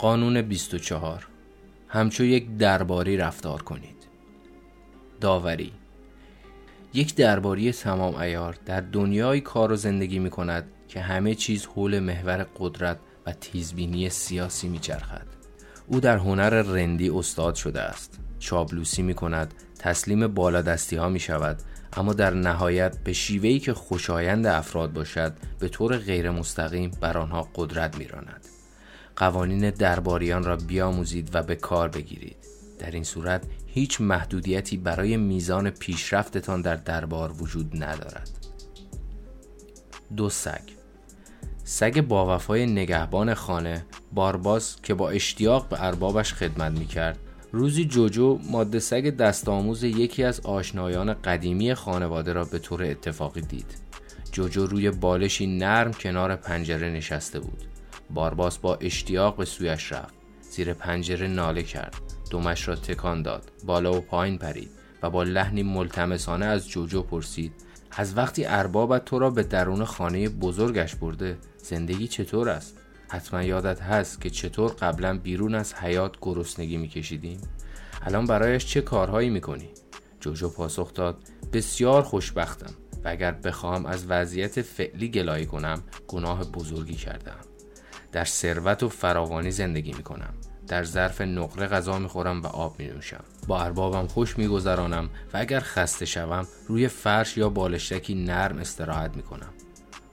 قانون 24 همچو یک درباری رفتار کنید داوری یک درباری تمام ایار در دنیای کار و زندگی می کند که همه چیز حول محور قدرت و تیزبینی سیاسی می چرخد. او در هنر رندی استاد شده است چابلوسی می کند تسلیم بالادستی ها می شود اما در نهایت به شیوهی که خوشایند افراد باشد به طور غیر مستقیم بر آنها قدرت می راند. قوانین درباریان را بیاموزید و به کار بگیرید. در این صورت هیچ محدودیتی برای میزان پیشرفتتان در دربار وجود ندارد. دو سگ. سگ با وفای نگهبان خانه بارباس که با اشتیاق به اربابش خدمت می کرد روزی جوجو ماده سگ دست آموز یکی از آشنایان قدیمی خانواده را به طور اتفاقی دید. جوجو روی بالشی نرم کنار پنجره نشسته بود. بارباس با اشتیاق به سویش رفت. زیر پنجره ناله کرد. دمش را تکان داد. بالا و پایین پرید و با لحنی ملتمسانه از جوجو پرسید از وقتی اربابت تو را به درون خانه بزرگش برده زندگی چطور است؟ حتما یادت هست که چطور قبلا بیرون از حیات گرسنگی میکشیدیم؟ الان برایش چه کارهایی می‌کنی؟ جوجو پاسخ داد بسیار خوشبختم. و اگر بخواهم از وضعیت فعلی گلایه کنم گناه بزرگی کردم در ثروت و فراوانی زندگی می‌کنم. در ظرف نقره غذا می‌خورم و آب می نوشم با اربابم خوش میگذرانم و اگر خسته شوم روی فرش یا بالشتکی نرم استراحت می‌کنم.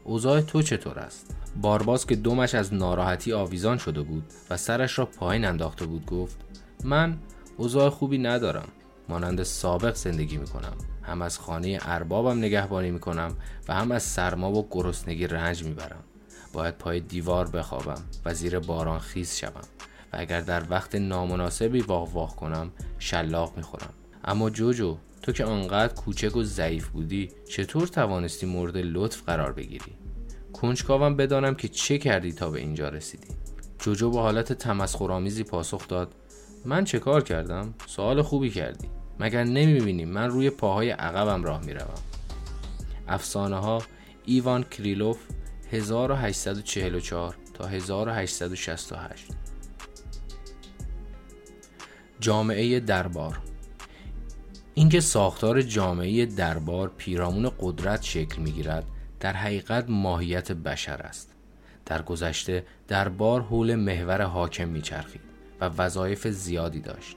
اوضاع تو چطور است؟ بارباز که دومش از ناراحتی آویزان شده بود و سرش را پایین انداخته بود گفت من اوضاع خوبی ندارم. مانند سابق زندگی می‌کنم. هم از خانه اربابم نگهبانی می‌کنم و هم از سرما و گرسنگی رنج می‌برم. باید پای دیوار بخوابم و زیر باران خیز شوم و اگر در وقت نامناسبی واق واق کنم شلاق می‌خورم. اما جوجو تو که آنقدر کوچک و ضعیف بودی چطور توانستی مورد لطف قرار بگیری؟ کنجکاوم بدانم که چه کردی تا به اینجا رسیدی. جوجو با حالت تمسخرآمیزی پاسخ داد من چه کار کردم؟ سوال خوبی کردی. مگر نمی‌بینی من روی پاهای عقبم راه می‌روم؟ افسانه ها ایوان کریلوف 1844 تا 1868 جامعه دربار. اینکه ساختار جامعه دربار پیرامون قدرت شکل می‌گیرد در حقیقت ماهیت بشر است. در گذشته دربار حول محور حاکم میچرخید و وظایف زیادی داشت.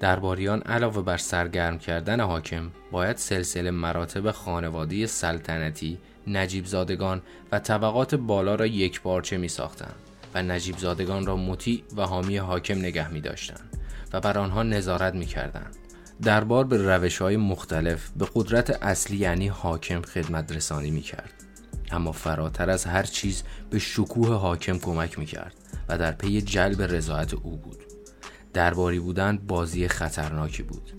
درباریان علاوه بر سرگرم کردن حاکم باید سلسله مراتب خانوادی سلطنتی نجیب زادگان و طبقات بالا را یک بارچه می ساختند و نجیب زادگان را مطیع و حامی حاکم نگه می داشتند و بر آنها نظارت می کردند. دربار به روش های مختلف به قدرت اصلی یعنی حاکم خدمت رسانی می کرد. اما فراتر از هر چیز به شکوه حاکم کمک می کرد و در پی جلب رضایت او بود. درباری بودن بازی خطرناکی بود.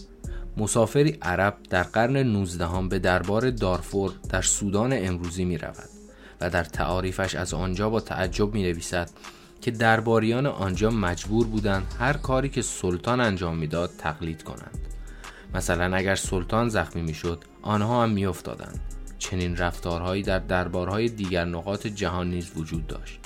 مسافری عرب در قرن 19 به دربار دارفور در سودان امروزی می رود و در تعاریفش از آنجا با تعجب می نویسد که درباریان آنجا مجبور بودند هر کاری که سلطان انجام می‌داد تقلید کنند. مثلا اگر سلطان زخمی می‌شد آنها هم میافتادند. چنین رفتارهایی در دربارهای دیگر نقاط جهان نیز وجود داشت.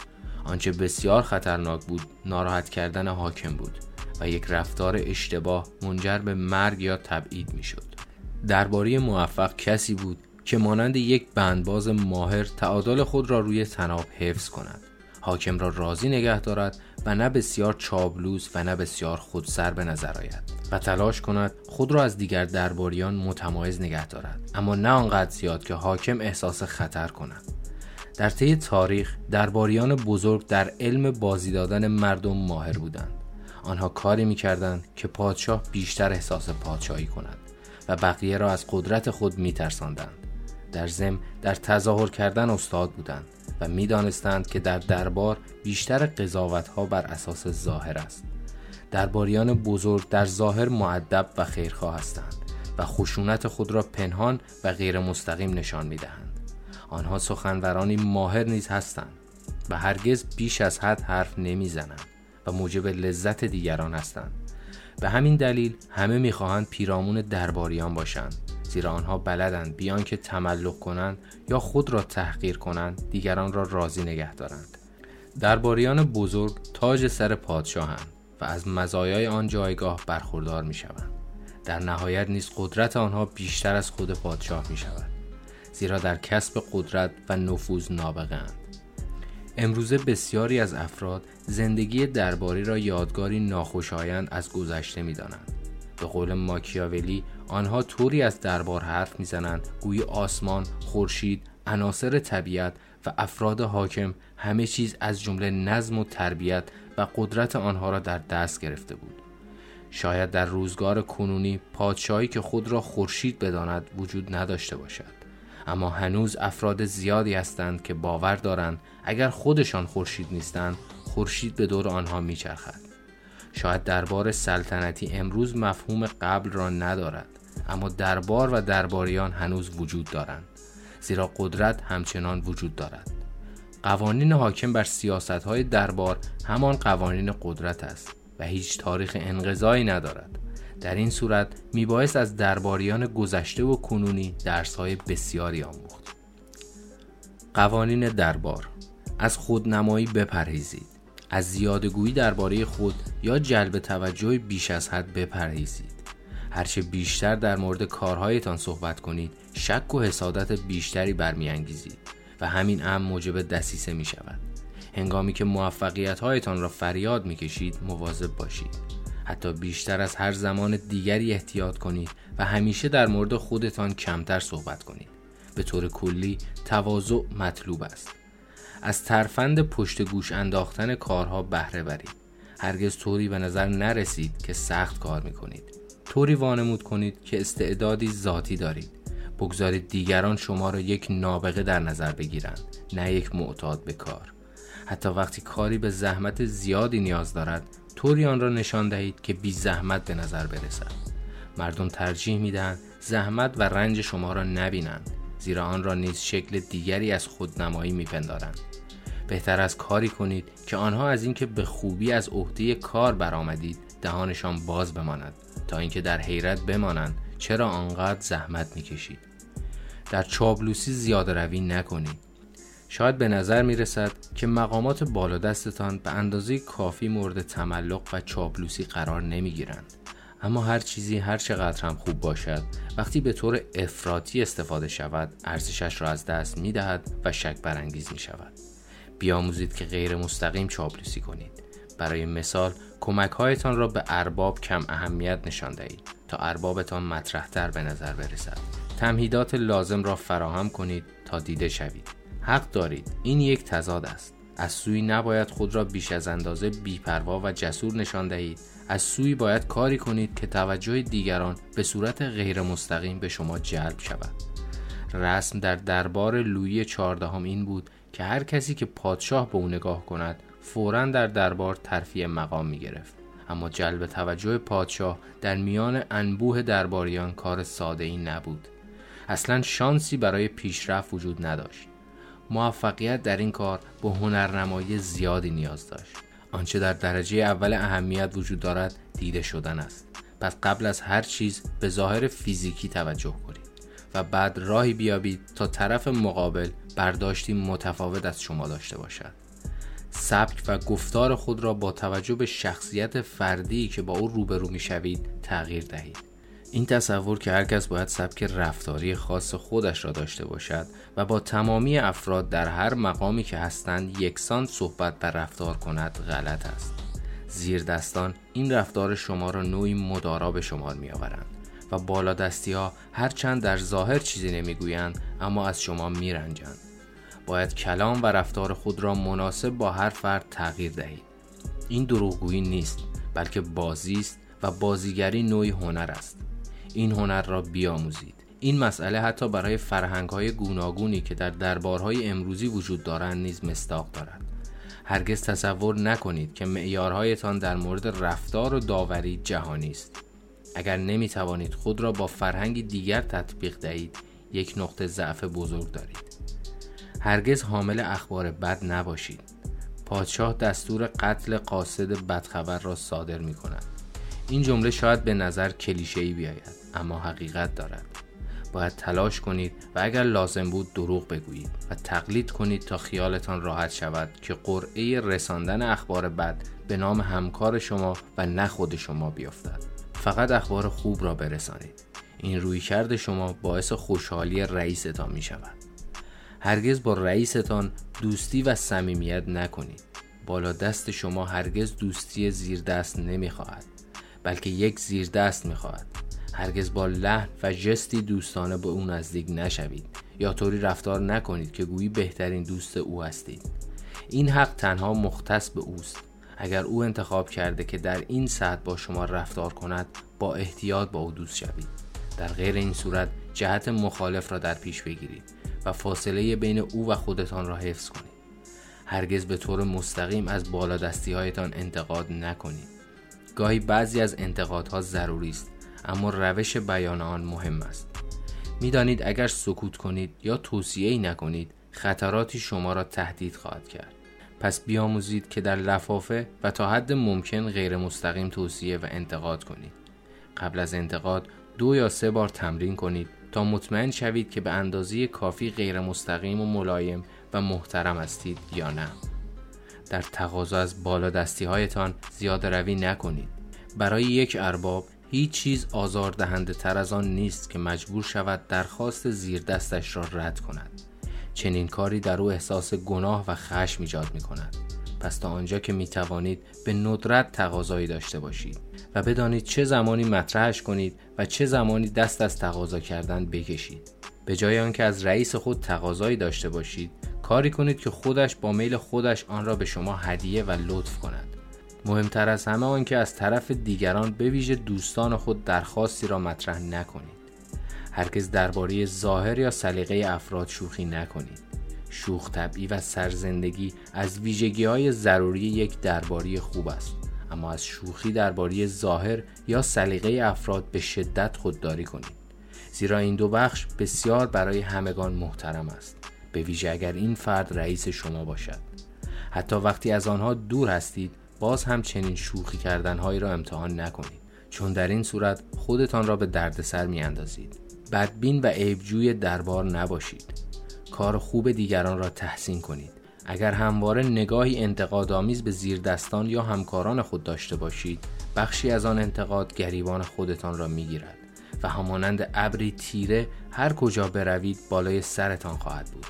آنچه بسیار خطرناک بود ناراحت کردن حاکم بود. و یک رفتار اشتباه منجر به مرگ یا تبعید می‌شد. درباری موفق کسی بود که مانند یک بندباز ماهر تعادل خود را روی تناب حفظ کند. حاکم را راضی نگه دارد و نه بسیار چابلوز و نه بسیار خودسر به نظر آید و تلاش کند خود را از دیگر درباریان متمایز نگه دارد. اما نه آنقدر زیاد که حاکم احساس خطر کند. در طی تاریخ درباریان بزرگ در علم بازی دادن مردم ماهر بودند. آنها کاری می‌کردند که پادشاه بیشتر احساس پادشاهی کند و بقیه را از قدرت خود میترساندند. در زم در تظاهر کردن استاد بودند و می‌دانستند که در دربار بیشتر قضاوت ها بر اساس ظاهر است. درباریان بزرگ در ظاهر معدب و خیرخواه هستند و خشونت خود را پنهان و غیر مستقیم نشان می‌دهند. آنها سخنورانی ماهر نیز هستند و هرگز بیش از حد حرف نمی‌زنند. و موجب لذت دیگران هستند به همین دلیل همه می‌خواهند پیرامون درباریان باشند زیرا آنها بلدند بیان که تملق کنند یا خود را تحقیر کنند دیگران را راضی نگه دارند درباریان بزرگ تاج سر پادشاهند و از مزایای آن جایگاه برخوردار می شوند. در نهایت نیز قدرت آنها بیشتر از خود پادشاه می شود. زیرا در کسب قدرت و نفوذ نابغند. امروزه بسیاری از افراد زندگی درباری را یادگاری ناخوشایند از گذشته می دانند. به قول ماکیاولی آنها طوری از دربار حرف می‌زنند گویی آسمان، خورشید، عناصر طبیعت و افراد حاکم همه چیز از جمله نظم و تربیت و قدرت آنها را در دست گرفته بود. شاید در روزگار کنونی پادشاهی که خود را خورشید بداند وجود نداشته باشد. اما هنوز افراد زیادی هستند که باور دارند اگر خودشان خورشید نیستند خورشید به دور آنها میچرخد. شاید دربار سلطنتی امروز مفهوم قبل را ندارد اما دربار و درباریان هنوز وجود دارند زیرا قدرت همچنان وجود دارد. قوانین حاکم بر سیاست های دربار همان قوانین قدرت است و هیچ تاریخ انقضایی ندارد. در این صورت میبایست از درباریان گذشته و کنونی درسهای بسیاری آموخت. قوانین دربار از خودنمایی بپرهیزید. از زیادگویی درباره خود یا جلب توجه بیش از حد بپرهیزید. هرچه بیشتر در مورد کارهایتان صحبت کنید شک و حسادت بیشتری برمیانگیزید و همین امر موجب دسیسه می شود هنگامی که موفقیت هایتان را فریاد می کشید مواظب باشید. حتی بیشتر از هر زمان دیگری احتیاط کنید و همیشه در مورد خودتان کمتر صحبت کنید. به طور کلی تواضع مطلوب است. از ترفند پشت گوش انداختن کارها بهره برید. هرگز طوری به نظر نرسید که سخت کار می‌کنید. طوری وانمود کنید که استعدادی ذاتی دارید. بگذارید دیگران شما را یک نابغه در نظر بگیرند نه یک معتاد به کار. حتی وقتی کاری به زحمت زیادی نیاز دارد طوری آن را نشان دهید که بی زحمت به نظر برسد. مردم ترجیح می‌دهند زحمت و رنج شما را نبینند زیرا آن را نیز شکل دیگری از خودنمایی میپندارند. بهتر از کاری کنید که آنها از اینکه به خوبی از عهده کار برآمدید دهانشان باز بماند تا اینکه در حیرت بمانند چرا آنقدر زحمت می‌کشید در چابلوسی زیاده روی نکنید شاید به نظر می رسد که مقامات بالا دستتان به اندازه کافی مورد تملق و چابلوسی قرار نمی گیرند. اما هر چیزی هر چقدر هم خوب باشد وقتی به طور افراطی استفاده شود ارزشش را از دست می دهد و شک برانگیز می شود. بیاموزید که غیر مستقیم چابلوسی کنید. برای مثال کمک هایتان را به ارباب کم اهمیت نشان دهید تا اربابتان مطرحتر به نظر برسد. تمهیدات لازم را فراهم کنید تا دیده شوید. حق دارید این یک تضاد است از سوی نباید خود را بیش از اندازه بیپروا و جسور نشان دهید از سوی باید کاری کنید که توجه دیگران به صورت غیر مستقیم به شما جلب شود رسم در دربار لویی چهاردهم این بود که هر کسی که پادشاه به او نگاه کند فورا در دربار ترفیع مقام می گرفت اما جلب توجه پادشاه در میان انبوه درباریان کار ساده ای نبود. اصلا شانسی برای پیشرفت وجود نداشت. موفقیت در این کار به هنرنمایی زیادی نیاز داشت. آنچه در درجه اول اهمیت وجود دارد دیده شدن است. پس قبل از هر چیز به ظاهر فیزیکی توجه کنید. و بعد راهی بیابید تا طرف مقابل برداشتی متفاوت از شما داشته باشد. سبک و گفتار خود را با توجه به شخصیت فردی که با او روبرو می شوید تغییر دهید. این تصور که هرکس باید سبک رفتاری خاص خودش را داشته باشد و با تمامی افراد در هر مقامی که هستند یکسان صحبت و رفتار کند غلط است. زیر دستان این رفتار شما را نوعی مدارا به شمار می آورند و بالا دستی ها هرچند در ظاهر چیزی نمی‌گویند اما از شما می رنجند. باید کلام و رفتار خود را مناسب با هر فرد تغییر دهید. این دروغگویی نیست بلکه بازی است و بازیگری نوعی هنر است. این هنر را بیاموزید. این مسئله حتی برای فرهنگ های گوناگونی که در دربارهای امروزی وجود دارند نیز مستاق دارد. هرگز تصور نکنید که معیارهایتان در مورد رفتار و داوری جهانی است. اگر نمی توانید خود را با فرهنگی دیگر تطبیق دهید یک نقطه ضعف بزرگ دارید. هرگز حامل اخبار بد نباشید. پادشاه دستور قتل قاصد بدخبر را صادر می کند این جمله شاید به نظر کلیشه‌ای بیاید اما حقیقت دارد. باید تلاش کنید و اگر لازم بود دروغ بگویید و تقلید کنید تا خیالتان راحت شود که قرعه رساندن اخبار بد به نام همکار شما و نه خود شما بیفتد. فقط اخبار خوب را برسانید. این رویکرد شما باعث خوشحالی رئیستان می شود. هرگز با رئیستان دوستی و صمیمیت نکنید. بالا دست شما هرگز دوستی زیر دست نمی خواهد بلکه یک زیر دست می خواهد. هرگز با لحن و جستی دوستانه به او نزدیک نشوید یا طوری رفتار نکنید که گویی بهترین دوست او هستید. این حق تنها مختص به اوست. اگر او انتخاب کرده که در این ساعت با شما رفتار کند با احتیاط با او دوست شوید. در غیر این صورت جهت مخالف را در پیش بگیرید و فاصله بین او و خودتان را حفظ کنید. هرگز به طور مستقیم از بالادستی هایتان انتقاد نکنید. گاهی بعضی از انتقادها ضروری است اما روش بیان آن مهم است. می‌دانید اگر سکوت کنید یا توصیه ای نکنید خطراتی شما را تهدید خواهد کرد. پس بیاموزید که در لفافه و تا حد ممکن غیر مستقیم توصیه و انتقاد کنید. قبل از انتقاد دو یا سه بار تمرین کنید تا مطمئن شوید که به اندازه کافی غیر مستقیم و ملایم و محترم هستید یا نه. در تقاضا از بالادستی هایتان زیاد روی نکنید. برای یک ارباب هیچ چیز آزاردهنده تر از آن نیست که مجبور شود درخواست زیر دستش را رد کند. چنین کاری در او احساس گناه و خشم ایجاد می کند پس تا آنجا که می توانید به ندرت تقاضایی داشته باشید و بدانید چه زمانی مطرحش کنید و چه زمانی دست از تقاضا کردن بکشید. به جای آنکه از رئیس خود تقاضایی داشته باشید کاری کنید که خودش با میل خودش آن را به شما هدیه و لطف کند. مهمتر از همه آنکه از طرف دیگران به ویژه دوستان خود درخواستی را مطرح نکنید. هرگز درباره ظاهر یا سلیقه افراد شوخی نکنید. شوخ طبعی و سرزندگی از ویژگی های ضروری یک درباری خوب است. اما از شوخی درباره ظاهر یا سلیقه افراد به شدت خودداری کنید. زیرا این دو بخش بسیار برای همگان محترم است. به ویژه اگر این فرد رئیس شما باشد. حتی وقتی از آنها دور هستید باز هم چنین شوخی کردنهایی را امتحان نکنید. چون در این صورت خودتان را به دردسر می اندازید بدبین و عیبجوی دربار نباشید. کار خوب دیگران را تحسین کنید. اگر همواره نگاهی انتقادآمیز به زیردستان یا همکاران خود داشته باشید بخشی از آن انتقاد گریبان خودتان را می‌گیرد و همانند ابری تیره هر کجا بروید بالای سرتان خواهد بود.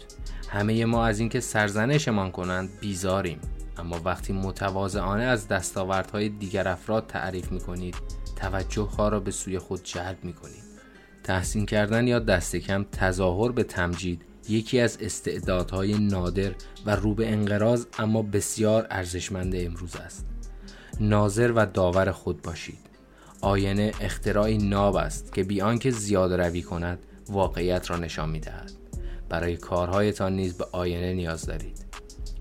همه ما از اینکه سرزنشمان کنند بیزاریم. اما وقتی متواضعانه از دستاوردهای دیگر افراد تعریف می کنید توجه ها را به سوی خود جلب می کنید تحسین کردن یا دست کم تظاهر به تمجید یکی از استعدادهای نادر و رو به انقراض اما بسیار ارزشمند امروز است. ناظر و داور خود باشید. آینه اختراعی ناب است که بی آنکه زیاد روی کند واقعیت را نشان می دهد. برای کارهایتان نیز به آینه نیاز دارید.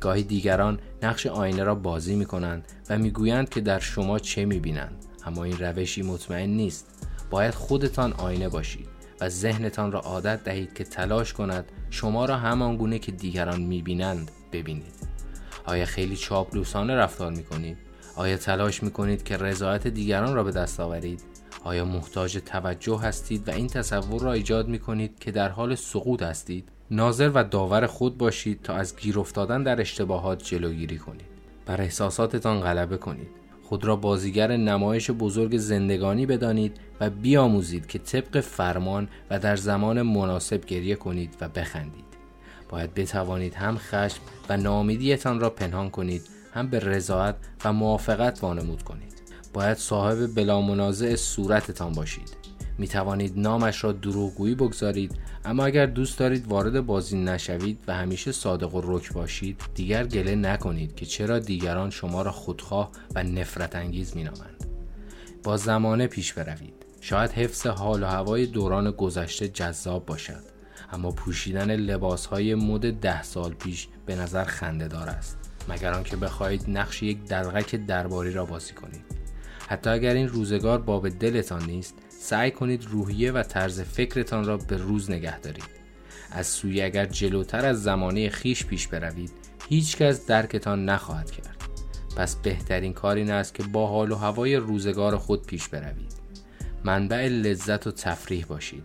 گاهی دیگران نقش آینه را بازی می کنند و می گویند که در شما چه می بینند اما این روشی مطمئن نیست. باید خودتان آینه باشید و ذهنتان را عادت دهید که تلاش کند شما را همان گونه که دیگران می بینند ببینید آیا خیلی چاپلوسانه رفتار می کنید؟ آیا تلاش می کنید که رضایت دیگران را به دست آورید؟ آیا محتاج توجه هستید و این تصور را ایجاد می کنید که در حال سقوط هستید؟ ناظر و داور خود باشید تا از گیر افتادن در اشتباهات جلوگیری کنید. بر احساساتتان غلبه کنید. خود را بازیگر نمایش بزرگ زندگانی بدانید و بیاموزید که طبق فرمان و در زمان مناسب گریه کنید و بخندید. باید بتوانید هم خشم و ناامیدیتان را پنهان کنید هم به رضایت و موافقت وانمود کنید. باید صاحب بلا منازع صورتتان باشید. می توانید نامش را دروغگویی بگذارید اما اگر دوست دارید وارد بازی نشوید و همیشه صادق و رک باشید دیگر گله نکنید که چرا دیگران شما را خودخواه و نفرت انگیز می نامند. با زمانه پیش بروید. شاید حفظ حال و هوای دوران گذشته جذاب باشد اما پوشیدن لباس های مد ده سال پیش به نظر خندهدار است. مگر آنکه بخواهید نقش یک دلغک درباری را بازی کنید. حتی اگر این روزگار باب دلتان نیست سعی کنید روحیه و طرز فکرتان را به روز نگه دارید. از سوی اگر جلوتر از زمانه خیش پیش بروید هیچکس درکتان نخواهد کرد. پس بهترین کار این است که با حال و هوای روزگار خود پیش بروید. منبع لذت و تفریح باشید.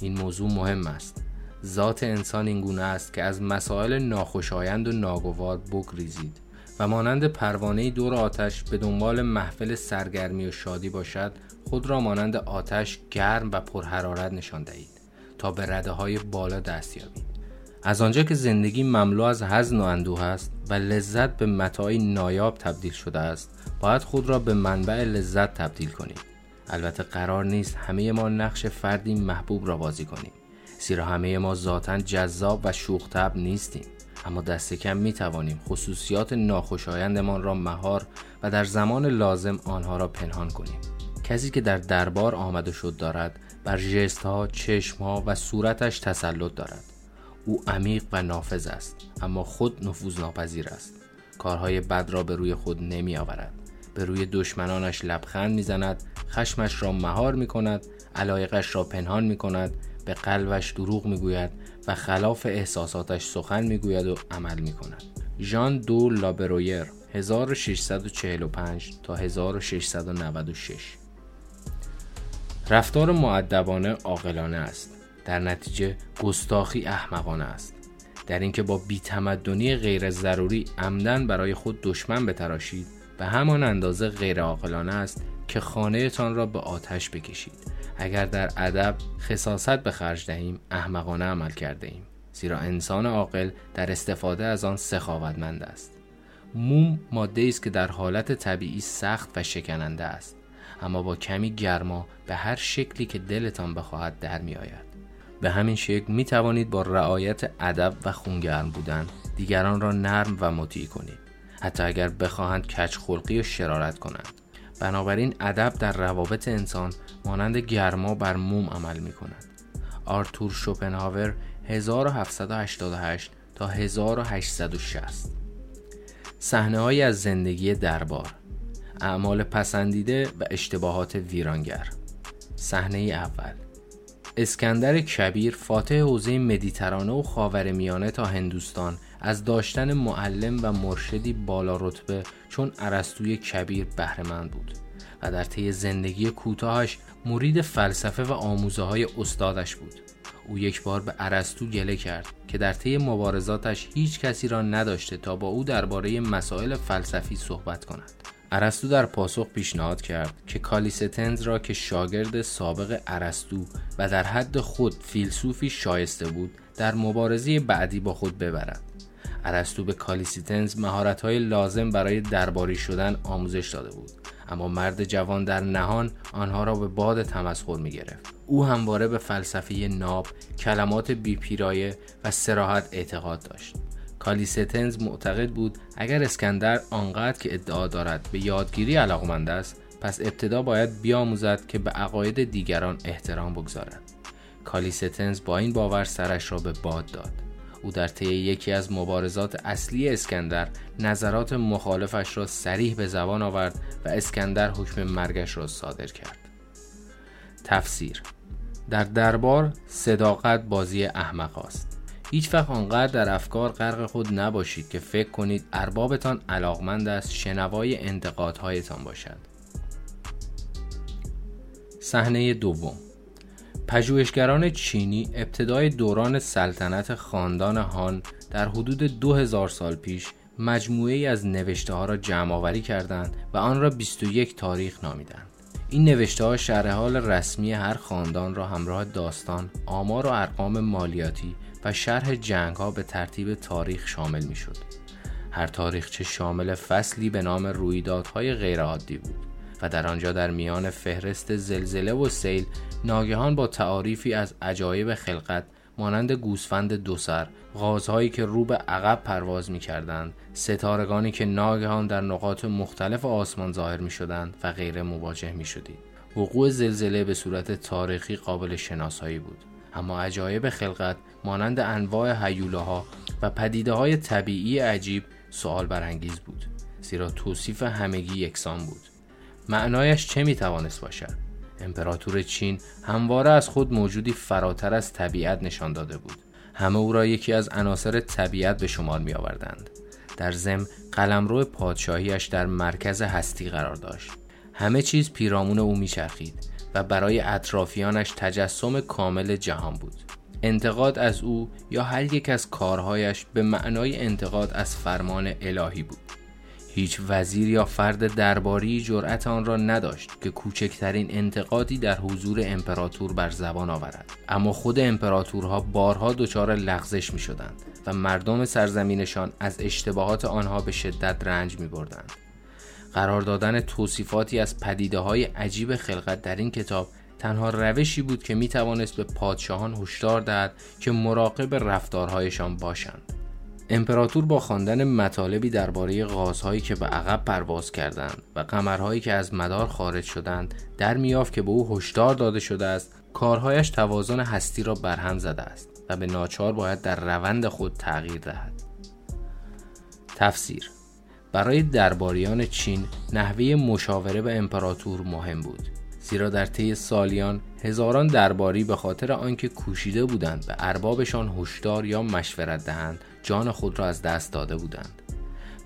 این موضوع مهم است. ذات انسان این گونه است که از مسائل ناخوشایند و ناگوار بگریزید. و مانند پروانه دور آتش به دنبال محفل سرگرمی و شادی باشد خود را مانند آتش گرم و پرحرارت نشان دهید تا به رده های بالا دست یابید. از آنجا که زندگی مملو از حزن و اندوه است و لذت به متاعی نایاب تبدیل شده است باید خود را به منبع لذت تبدیل کنید البته قرار نیست همه ما نقش فردی محبوب را بازی کنیم زیرا همه ما ذاتا جذاب و شوخ نیستیم. اما دست کم می توانیم خصوصیات ناخوشایندمان را مهار و در زمان لازم آنها را پنهان کنیم. کسی که در دربار آمده شد دارد بر جست ها، چشم ها و صورتش تسلط دارد. او عمیق و نافذ است اما خود نفوذ ناپذیر است. کارهای بد را به روی خود نمی آورد به روی دشمنانش لبخند می‌زند خشمش را مهار می کند علایقش را پنهان می کند به قلبش دروغ می گوید و خلاف احساساتش سخن می گوید و عمل می کند ژان دو لابرویر 1645 تا 1696 رفتار معدبانه عاقلانه است. در نتیجه گستاخی احمقانه است. در اینکه با بیتمدنی غیر ضروری عمدن برای خود دشمن بتراشید به همان اندازه غیر عاقلانه است که خانهتان را به آتش بکشید. اگر در ادب خصاصت به خرج دهیم احمقانه عمل کرده ایم. زیرا انسان عاقل در استفاده از آن سخاوتمند است. موم ماده است که در حالت طبیعی سخت و شکننده است. اما با کمی گرما به هر شکلی که دلتان بخواهد در می آید. به همین شکل می توانید با رعایت ادب و خونگرم بودن دیگران را نرم و مطیع کنید. حتی اگر بخواهند کچ خلقی و شرارت کنند. بنابراین ادب در روابط انسان مانند گرما بر موم عمل می کند آرتور شوپنهاور 1788 تا 1860 صحنه از زندگی دربار اعمال پسندیده و اشتباهات ویرانگر. صحنه اول اسکندر کبیر فاتح حوزه مدیترانه و خاورمیانه تا هندوستان از داشتن معلم و مرشدی بالا رتبه چون عرستوی کبیر بهرهمند بود و در طی زندگی کوتاهش مرید فلسفه و آموزه های استادش بود. او یک بار به ارسطو گله کرد که در طی مبارزاتش هیچ کسی را نداشته تا با او درباره مسائل فلسفی صحبت کند. ارسطو در پاسخ پیشنهاد کرد که کالیستنز را که شاگرد سابق ارسطو و در حد خود فیلسوفی شایسته بود در مبارزه بعدی با خود ببرد. ارسطو به کالیستنز مهارت‌های لازم برای درباری شدن آموزش داده بود اما مرد جوان در نهان آنها را به باد تمسخر می گرفت. او همواره به فلسفه ناب، کلمات بیپیرایه و سراحت اعتقاد داشت. کالیستنز معتقد بود اگر اسکندر آنقدر که ادعا دارد به یادگیری علاقمند است پس ابتدا باید بیاموزد که به عقاید دیگران احترام بگذارد کالیستنز با این باور سرش را به باد داد او در طی یکی از مبارزات اصلی اسکندر نظرات مخالفش را سریح به زبان آورد و اسکندر حکم مرگش را صادر کرد. تفسیر در دربار صداقت بازی احمق است. هیچ وقت آنقدر در افکار غرق خود نباشید که فکر کنید اربابتان علاقمند است شنوای انتقادهایتان باشد. صحنه دوم پژوهشگران چینی ابتدای دوران سلطنت خاندان هان در حدود 2000 سال پیش مجموعه ای از نوشته ها را جمع آوری کردند و آن را 21 تاریخ نامیدند. این نوشته ها شرح حال رسمی هر خاندان را همراه داستان، آمار و ارقام مالیاتی و شرح جنگ ها به ترتیب تاریخ شامل می شد. هر تاریخچه شامل فصلی به نام رویدادهای غیرعادی بود و در آنجا در میان فهرست زلزله و سیل ناگهان با تعاریفی از عجایب خلقت مانند گوسفند دو سر غازهایی که رو به عقب پرواز می کردند ستارگانی که ناگهان در نقاط مختلف آسمان ظاهر می شدند و غیره مواجه می شدید وقوع زلزله به صورت تاریخی قابل شناسایی بود. اما عجایب خلقت مانند انواع هیوله و پدیده های طبیعی عجیب سوال برانگیز بود زیرا توصیف همگی یکسان بود. معنایش چه می توانست باشد؟ امپراتور چین همواره از خود موجودی فراتر از طبیعت نشان داده بود. همه او را یکی از عناصر طبیعت به شمار می آوردند در زم قلمرو پادشاهیش در مرکز هستی قرار داشت. همه چیز پیرامون او میچرخید و برای اطرافیانش تجسم کامل جهان بود. انتقاد از او یا هر یک از کارهایش به معنای انتقاد از فرمان الهی بود. هیچ وزیر یا فرد درباری جرأت آن را نداشت که کوچکترین انتقادی در حضور امپراتور بر زبان آورد اما خود امپراتورها بارها دچار لغزش می شدند و مردم سرزمینشان از اشتباهات آنها به شدت رنج می بردند. قرار دادن توصیفاتی از پدیده های عجیب خلقت در این کتاب تنها روشی بود که می توانست به پادشاهان هشدار دهد که مراقب رفتارهایشان باشند. امپراتور با خواندن مطالبی درباره غازهایی که به عقب پرواز کردند و قمرهایی که از مدار خارج شدند در میافت که به او هشدار داده شده است کارهایش توازن هستی را برهم زده است و به ناچار باید در روند خود تغییر دهد. تفسیر برای درباریان چین نحوه مشاوره به امپراتور مهم بود زیرا در طی سالیان هزاران درباری به خاطر آنکه کوشیده بودند به اربابشان هشدار یا مشورت دهند جان خود را از دست داده بودند.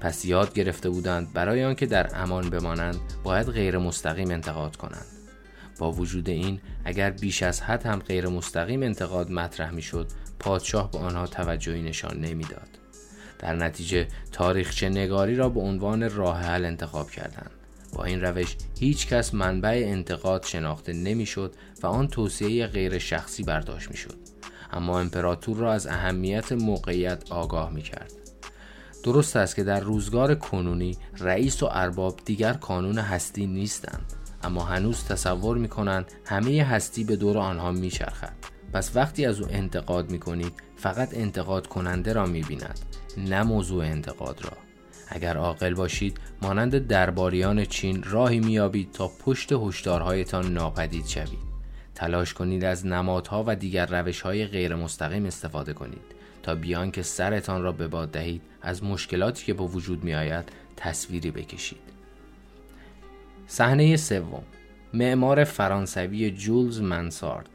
پس یاد گرفته بودند برای آنکه در امان بمانند باید غیر مستقیم انتقاد کنند. با وجود این اگر بیش از حد هم غیر مستقیم انتقاد مطرح می‌شد پادشاه به آنها توجهی نشان نمی‌داد. در نتیجه تاریخچه نگاری را به عنوان راه حل انتخاب کردند. با این روش هیچ کس منبع انتقاد شناخته نمی‌شد و آن توصیه غیر شخصی برداشت می‌شد. اما امپراتور را از اهمیت موقعیت آگاه می کرد. درست است که در روزگار کنونی رئیس و ارباب دیگر کانون هستی نیستند اما هنوز تصور می کنند همه هستی به دور آنها می چرخد. پس وقتی از او انتقاد می کنید فقط انتقاد کننده را می بیند نه موضوع انتقاد را اگر عاقل باشید مانند درباریان چین راهی میابید تا پشت هشدارهایتان ناپدید شوید تلاش کنید از نمادها و دیگر روش های غیر مستقیم استفاده کنید تا بیان که سرتان را به باد دهید از مشکلاتی که به وجود می آید تصویری بکشید. صحنه سوم معمار فرانسوی جولز منسارد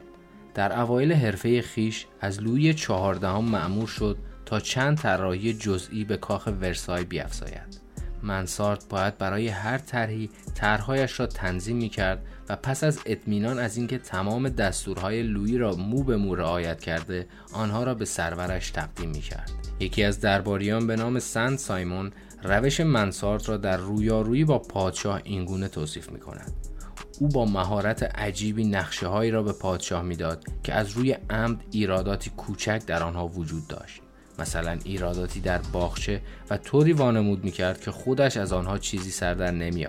در اوایل حرفه خیش از لوی چهاردهم معمور شد تا چند طراحی جزئی به کاخ ورسای بیافزاید. منسارد باید برای هر طرحی طرحهایش را تنظیم می کرد و پس از اطمینان از اینکه تمام دستورهای لویی را مو به مو رعایت کرده آنها را به سرورش تقدیم می کرد. یکی از درباریان به نام سند سایمون روش منسارد را در رویارویی با پادشاه اینگونه توصیف می کند. او با مهارت عجیبی نقشه هایی را به پادشاه می‌داد که از روی عمد ایراداتی کوچک در آنها وجود داشت مثلا ایراداتی در باغچه و طوری وانمود می‌کرد که خودش از آنها چیزی سر در نمی.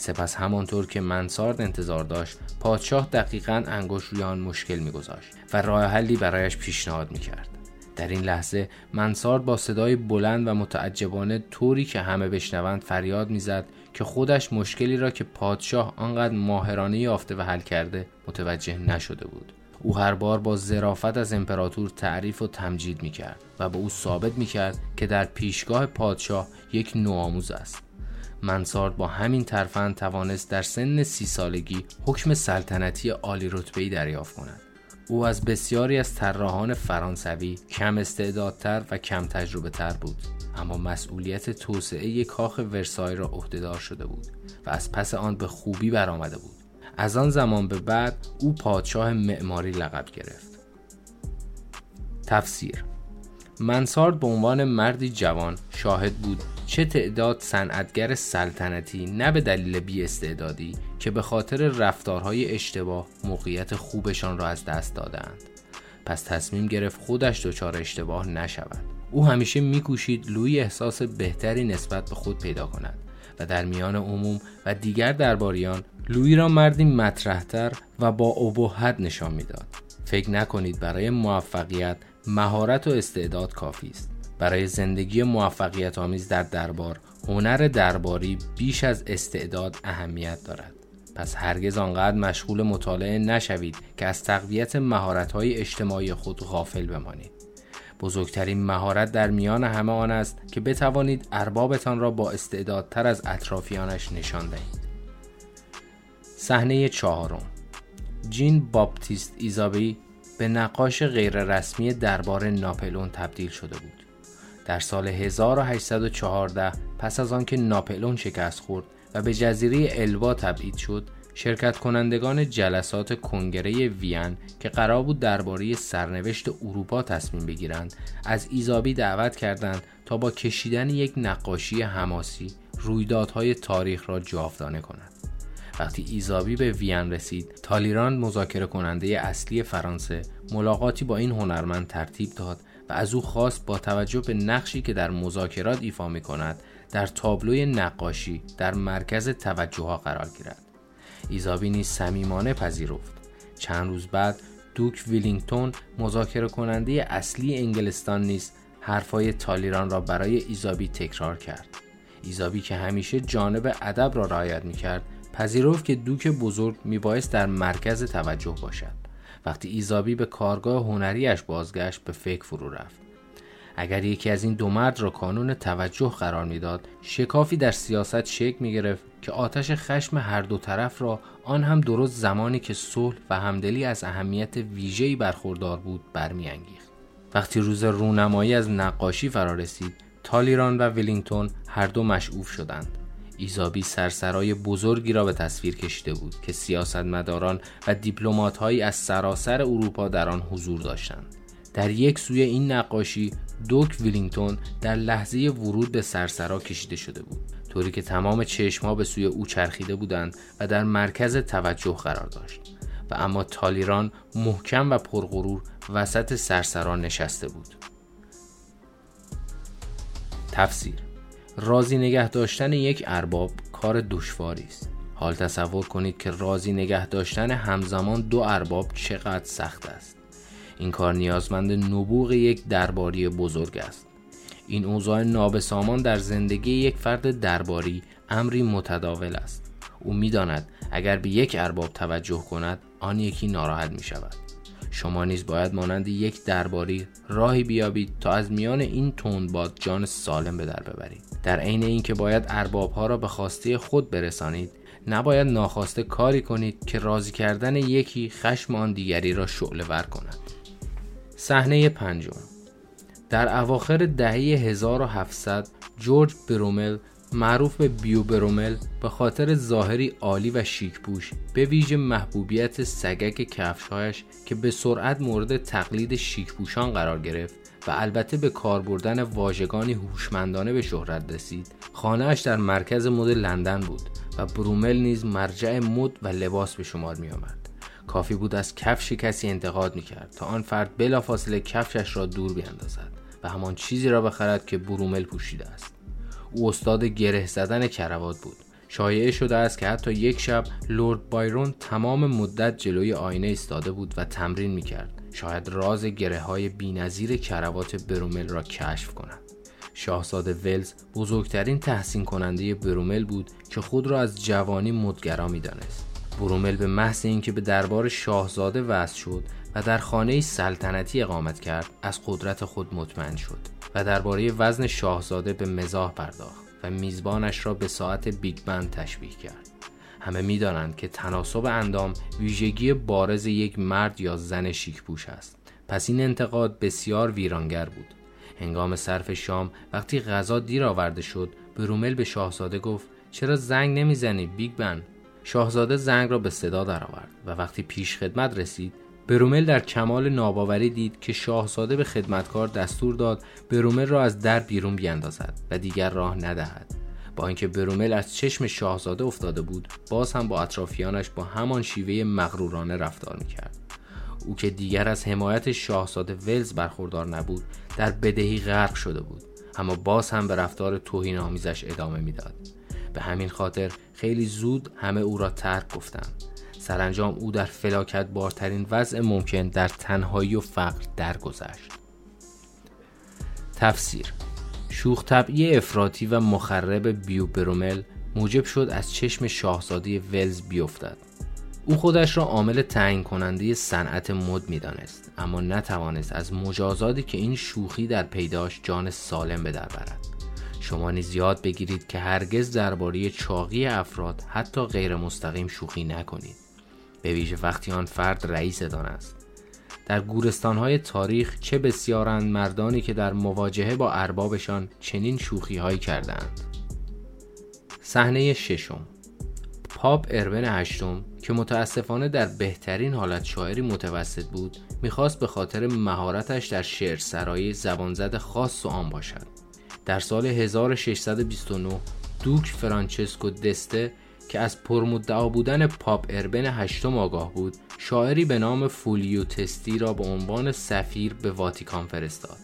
سپس همانطور که منسارد انتظار داشت پادشاه دقیقا انگوش روی آن مشکل میگذاشت و راه حلی برایش پیشنهاد می‌کرد. در این لحظه منسارد با صدای بلند و متعجبانه طوری که همه بشنوند فریاد می‌زد که خودش مشکلی را که پادشاه آنقدر ماهرانه یافته و حل کرده متوجه نشده بود. او هر بار با ظرافت از امپراتور تعریف و تمجید می کرد و به او ثابت می کرد که در پیشگاه پادشاه یک نوآموز است. منسارد با همین ترفند توانست در سن سی سالگی حکم سلطنتی عالی رتبه‌ای دریافت کند. او از بسیاری از طراحان فرانسوی کم استعدادتر و کم تجربه تر بود اما مسئولیت توسعه کاخ ورسای را عهدهدار شده بود و از پس آن به خوبی برآمده بود. از آن زمان به بعد او پادشاه معماری لقب گرفت. تفسیر منسارد به عنوان مردی جوان شاهد بود چه تعداد صنعتگر سلطنتی نه به دلیل بی استعدادی که به خاطر رفتارهای اشتباه موقعیت خوبشان را از دست دادند پس تصمیم گرفت خودش دچار اشتباه نشود. او همیشه میکوشید لوی احساس بهتری نسبت به خود پیدا کند و در میان عموم و دیگر درباریان لوی را مردی مطرحتر و با ابهت نشان می‌داد. فکر نکنید برای موفقیت مهارت و استعداد کافی است. برای زندگی موفقیت آمیز در دربار هنر درباری بیش از استعداد اهمیت دارد. پس هرگز آنقدر مشغول مطالعه نشوید که از تقویت مهارت‌های اجتماعی خود غافل بمانید. بزرگترین مهارت در میان همه آن است که بتوانید اربابتان را با استعدادتر از اطرافیانش نشان دهید. صحنه چهارم. ژان باپتیست ایزابی به نقاش غیررسمی دربار ناپلئون تبدیل شده بود. در سال 1814 پس از آنکه ناپلئون شکست خورد و به جزیره البا تبعید شد شرکت کنندگان جلسات کنگره وین که قرار بود درباره سرنوشت اروپا تصمیم بگیرند از ایزابی دعوت کردند تا با کشیدن یک نقاشی حماسی رویدادهای تاریخ را جاودانه کند. وقتی ایزابی به وین رسید تالیران مذاکره کننده اصلی فرانسه ملاقاتی با این هنرمند ترتیب داد و از او خواست با توجه به نقشی که در مذاکرات ایفا می کند در تابلوی نقاشی در مرکز توجه ها قرار گیرد. ایزابی نیز صمیمانه پذیرفت. چند روز بعد دوک ویلینگتون مذاکره کننده اصلی انگلستان نیز حرفای تالیران را برای ایزابی تکرار کرد. ایزابی که همیشه جانب ادب را رعایت می‌کرد پذیرفت که دوک بزرگ میبایست در مرکز توجه باشد. وقتی ایزابی به کارگاه هنریش بازگشت به فکر فرو رفت. اگر یکی از این دو مرد را کانون توجه قرار می‌داد شکافی در سیاست شکل می گرفت که آتش خشم هر دو طرف را آن هم درست زمانی که صلح و همدلی از اهمیت ویژه‌ای برخوردار بود برمیانگیخت. وقتی روز رونمایی از نقاشی فرا رسید تالیران و ولینگتون هر دو مشعوف شدند. ایزابی سرسرای بزرگی را به تصویر کشیده بود که سیاستمداران و دیپلمات‌هایی از سراسر اروپا در آن حضور داشتند. در یک سوی این نقاشی دوک ویلینگتون در لحظه ورود به سرسرا کشیده شده بود طوری که تمام چشمها به سوی او چرخیده بودند و در مرکز توجه قرار داشت. و اما تالیران محکم و پرغرور وسط سرسرا نشسته بود. تفسیر رازی نگه داشتن یک ارباب کار دشواری است. حال تصور کنید که رازی نگه داشتن همزمان دو ارباب چقدر سخت است. این کار نیازمند نبوغ یک درباری بزرگ است. این اوضاع نابسامان در زندگی یک فرد درباری امری متداول است. او می‌داند اگر به یک ارباب توجه کند آن یکی ناراحت می شود شما نیز باید مانند یک درباری راهی بیابید تا از میان این باد جان سالم به در ببرید. در عین اینکه باید اربابها را به خواسته خود برسانید نباید ناخواسته کاری کنید که راضی کردن یکی خشم آن دیگری را شعله ور کند. صحنه پنجم. در اواخر دهه 1700 جورج برومل معروف به بیو برومل به خاطر ظاهری عالی و شیک پوش به ویژه محبوبیت سگک کفشهایش که به سرعت مورد تقلید شیک پوشان قرار گرفت و البته به کار بردن واژگانی هوشمندانه به شهرت رسید. خانهاش در مرکز مد لندن بود و برومل نیز مرجع مد و لباس به شمار می آمد. کافی بود از کفش کسی انتقاد می کرد تا آن فرد بلافاصله کفشش را دور بیاندازد و همان چیزی را بخرد که برومل پوشیده است. او استاد گره زدن کروات بود. شایعه شده است که حتی یک شب لورد بایرون تمام مدت جلوی آینه ایستاده بود و تمرین می کرد شاید راز گره های بینظیر کروات برومل را کشف کند شاهزاده ولز بزرگترین تحسین کننده برومل بود که خود را از جوانی مدگرا می دانست. برومل به محض اینکه به دربار شاهزاده وصل شد و در خانه سلطنتی اقامت کرد از قدرت خود مطمئن شد و درباره وزن شاهزاده به مزاح پرداخت و میزبانش را به ساعت بیگ بن تشبیه کرد همه می‌دانند که تناسب اندام ویژگی بارز یک مرد یا زن شیک‌پوش است. پس این انتقاد بسیار ویرانگر بود. هنگام صرف شام وقتی غذا دیر آورده شد برومل به شاهزاده گفت چرا زنگ نمی‌زنی بیگ بن؟ شاهزاده زنگ را به صدا درآورد و وقتی پیش خدمت رسید برومل در کمال ناباوری دید که شاهزاده به خدمتکار دستور داد برومل را از در بیرون بیاندازد و دیگر راه ندهد. با اینکه برومل از چشم شاهزاده افتاده بود باز هم با اطرافیانش با همان شیوه مغرورانه رفتار می‌کرد. او که دیگر از حمایت شاهزاده ولز برخوردار نبود در بدهی غرق شده بود. اما باز هم به رفتار توهین آمیزش ادامه می‌داد. به همین خاطر خیلی زود همه او را ترک گفتند. سرانجام او در فلاکت بارترین وضع ممکن در تنهایی و فقر درگذشت. تفسیر شوخ طبعی افراطی و مخرب بیو برومل موجب شد از چشم شاهزاده ولز بیفتد. او خودش را عامل تعیین کننده صنعت مد می‌دانست اما نتوانست از مجازاتی که این شوخی در پیداش جان سالم به در برد. شما نیز یاد بگیرید که هرگز درباره چاقی افراد حتی غیر مستقیم شوخی نکنید. به ویژه وقتی آن فرد رئیس دان است در گورستانهای تاریخ چه بسیارند مردانی که در مواجهه با اربابشان چنین شوخی هایی کردند صحنه ششم. پاپ اربن هشتم که متاسفانه در بهترین حالت شاعری متوسط بود می‌خواست به خاطر مهارتش در شعر سرایی زبانزد خاص و آن باشد. در سال 1629 دوک فرانچسکو دسته که از پرمدعا بودن پاپ اربن هشتم آگاه بود شاعری به نام فولیو تستی را به عنوان سفیر به واتیکان فرستاد.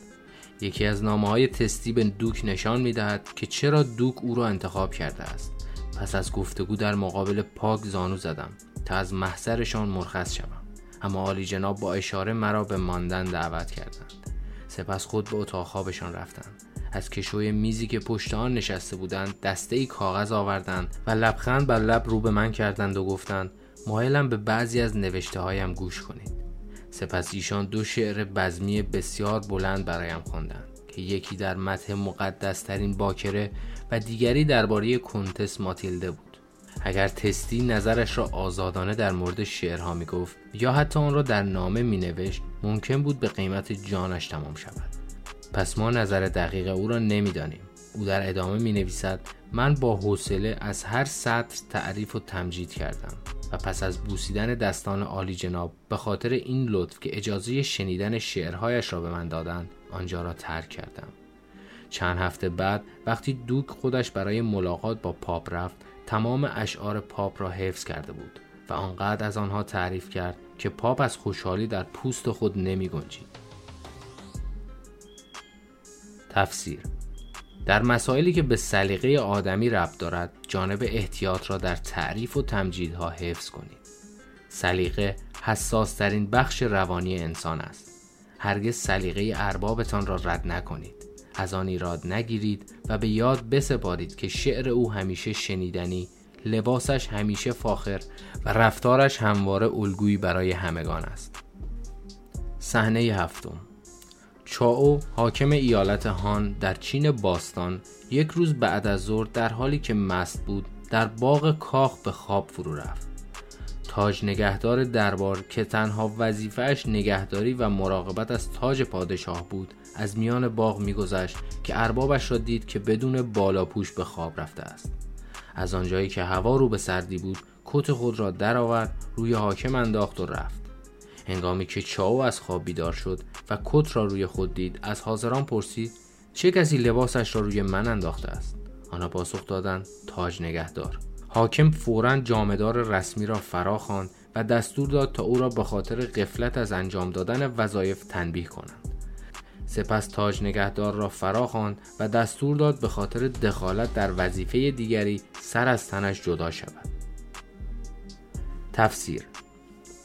یکی از نامه های تستی به دوک نشان می دهد که چرا دوک او را انتخاب کرده است. پس از گفتگو در مقابل پاک زانو زدم تا از محضرشان مرخص شوم. اما عالی جناب با اشاره مرا به ماندن دعوت کردند. سپس خود به اتاق خوابشان رفتند از کشوی میزی که پشت آن نشسته بودند دسته ای کاغذ آوردند و لبخند بر لب رو به من کردند و گفتند مایلم به بعضی از نوشته هایم گوش کنید. سپس ایشان دو شعر بزمی بسیار بلند برایم خواندند که یکی در متح مقدس ترین باکره و دیگری درباره کنتس ماتیلده بود. اگر تستی نظرش را آزادانه در مورد شعرها می گفت یا حتی آن را در نامه می نوشت ممکن بود به قیمت جانش تمام شود. پس ما نظر دقیق او را نمی‌دانیم او در ادامه می نویسد من با حوصله از هر سطر تعریف و تمجید کردم و پس از بوسیدن دستان عالی جناب به خاطر این لطف که اجازه شنیدن شعرهایش را به من دادند آنجا را ترک کردم چند هفته بعد وقتی دوک خودش برای ملاقات با پاپ رفت تمام اشعار پاپ را حفظ کرده بود و آنقدر از آنها تعریف کرد که پاپ از خوشحالی در پوست خود نمی گنجید. تفسیر. در مسائلی که به سلیقه آدمی ربط دارد جانب احتیاط را در تعریف و تمجیدها حفظ کنید. سلیقه حساس ترین بخش روانی انسان است. هرگز سلیقه اربابتان را رد نکنید. از آن ایراد نگیرید و به یاد بسپارید که شعر او همیشه شنیدنی لباسش همیشه فاخر و رفتارش همواره الگویی برای همگان است. صحنه هفتم. چاو حاکم ایالت هان در چین باستان یک روز بعد از ظهر در حالی که مست بود در باغ کاخ به خواب فرو رفت. تاج نگهدار دربار که تنها وظیفهش نگهداری و مراقبت از تاج پادشاه بود از میان باغ میگذشت که اربابش را دید که بدون بالاپوش به خواب رفته است. از آنجایی که هوا رو به سردی بود کت خود را درآورد روی حاکم انداخت و رفت. هنگامی که چاو از خواب بیدار شد و کت را روی خود دید از حاضران پرسید چه کسی لباسش را روی من انداخته است؟ آنها پاسخ دادند تاج نگهدار. حاکم فورا جامدار رسمی را فرا خواند و دستور داد تا او را به خاطر قفلت از انجام دادن وظایف تنبیه کنند. سپس تاج نگهدار را فرا خواند و دستور داد به خاطر دخالت در وظیفه دیگری سر از تنش جدا شود. تفسیر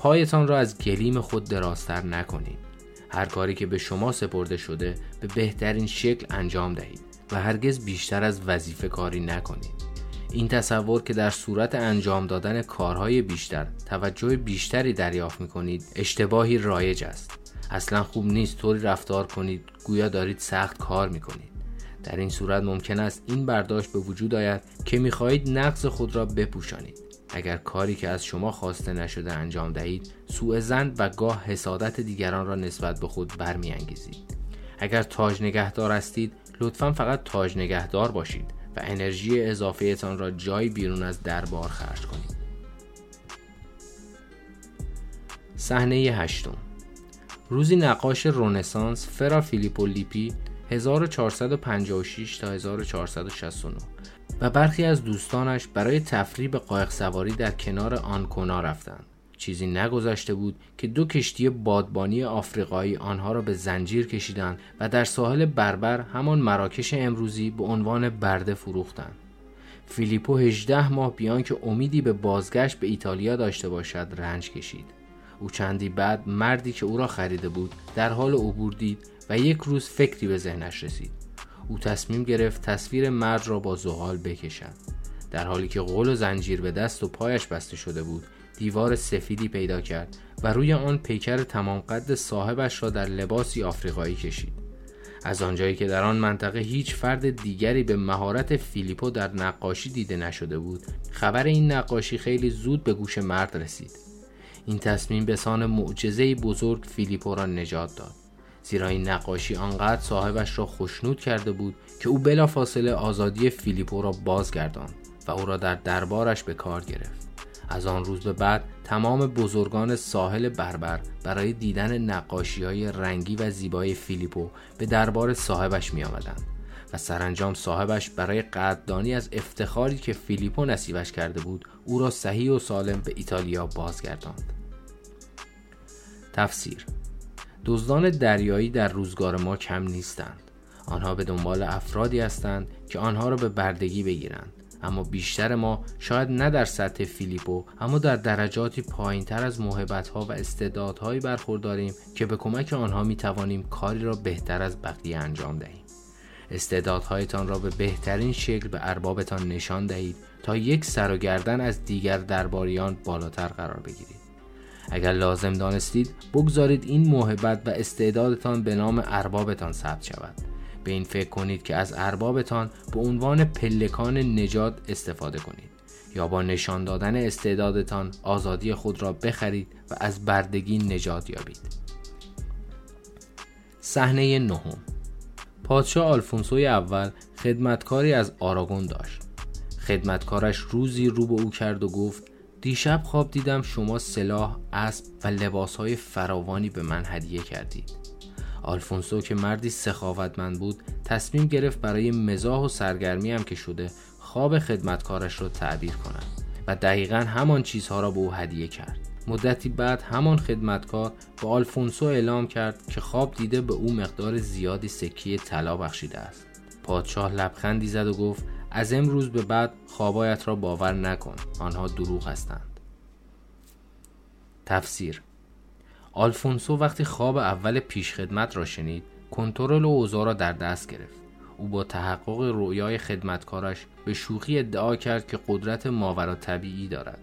پایتان را از گلیم خود درازتر نکنید. هر کاری که به شما سپرده شده به بهترین شکل انجام دهید و هرگز بیشتر از وظیفه کاری نکنید. این تصور که در صورت انجام دادن کارهای بیشتر توجه بیشتری دریافت می کنید اشتباهی رایج است. اصلا خوب نیست طوری رفتار کنید گویا دارید سخت کار می کنید در این صورت ممکن است این برداشت به وجود آید که می‌خواهید نقص خود را بپوشانید. اگر کاری که از شما خواسته نشده انجام دهید سوء زن و گاه حسادت دیگران را نسبت به خود برمیانگیزید. اگر تاج نگهدار هستید لطفا فقط تاج نگهدار باشید و انرژی اضافهتان را جایی بیرون از دربار خرج کنید. صحنه هشتم. روزی نقاش رونسانس فرا فیلیپو لیپی 1456 تا 1469 و برخی از دوستانش برای تفریح به قایق سواری در کنار آنکونا رفتند. چیزی نگذشته بود که دو کشتی بادبانی آفریقایی آنها را به زنجیر کشیدند و در ساحل بربر همان مراکش امروزی به عنوان برده فروختند. فیلیپو 18 ماه بیان که امیدی به بازگشت به ایتالیا داشته باشد رنج کشید. او چندی بعد مردی که او را خریده بود در حال عبور دید و یک روز فکری به ذهنش رسید. او تصمیم گرفت تصویر مرد را با زغال بکشد. در حالی که غل و زنجیر به دست و پایش بسته شده بود دیوار سفیدی پیدا کرد و روی آن پیکر تمام قد صاحبش را در لباسی آفریقایی کشید. از آنجایی که در آن منطقه هیچ فرد دیگری به مهارت فیلیپو در نقاشی دیده نشده بود خبر این نقاشی خیلی زود به گوش مرد رسید. این تصمیم به سان معجزه بزرگ فیلیپو را نجات داد. زیرا این نقاشی آنقدر صاحبش را خشنود کرده بود که او بلافاصله آزادی فیلیپو را بازگرداند و او را در دربارش به کار گرفت. از آن روز به بعد تمام بزرگان ساحل بربر برای دیدن نقاشی های رنگی و زیبای فیلیپو به دربار صاحبش می آمدند و سرانجام صاحبش برای قدردانی از افتخاری که فیلیپو نصیبش کرده بود او را صحیح و سالم به ایتالیا بازگرداند. تفسیر دزدان دریایی در روزگار ما کم نیستند. آنها به دنبال افرادی هستند که آنها را به بردگی بگیرند. اما بیشتر ما شاید نه در سطح فیلیپو اما در درجاتی پایین تر از محبت ها و استعدادهایی برخورداریم که به کمک آنها می توانیم کاری را بهتر از بقیه انجام دهیم. استعدادهایتان را به بهترین شکل به اربابتان نشان دهید تا یک سر و گردن از دیگر درباریان بالاتر قرار بگیرید. اگر لازم دانستید بگذارید این محبت و استعدادتان به نام اربابتان ثبت شود. به این فکر کنید که از اربابتان به عنوان پلکان نجات استفاده کنید یا با نشان دادن استعدادتان آزادی خود را بخرید و از بردگی نجات یابید. صحنه نهم. پادشاه آلفونسوی اول خدمتکاری از آراگون داشت. خدمتکارش روزی رو به او کرد و گفت دیشب خواب دیدم شما سلاح، اسب و لباسهای فراوانی به من هدیه کردید. آلفونسو که مردی سخاوتمند بود تصمیم گرفت برای مزاح و سرگرمی هم که شده خواب خدمتکارش را تعبیر کند و دقیقا همان چیزها را به او هدیه کرد. مدتی بعد همان خدمتکار به آلفونسو اعلام کرد که خواب دیده به او مقدار زیادی سکه طلا بخشیده است. پادشاه لبخندی زد و گفت از امروز به بعد خوابایت را باور نکن آنها دروغ هستند. تفسیر آلفونسو وقتی خواب اول پیشخدمت را شنید کنترل اوضاع را در دست گرفت. او با تحقق رویای خدمتکارش به شوخی ادعا کرد که قدرت ماورا طبیعی دارد.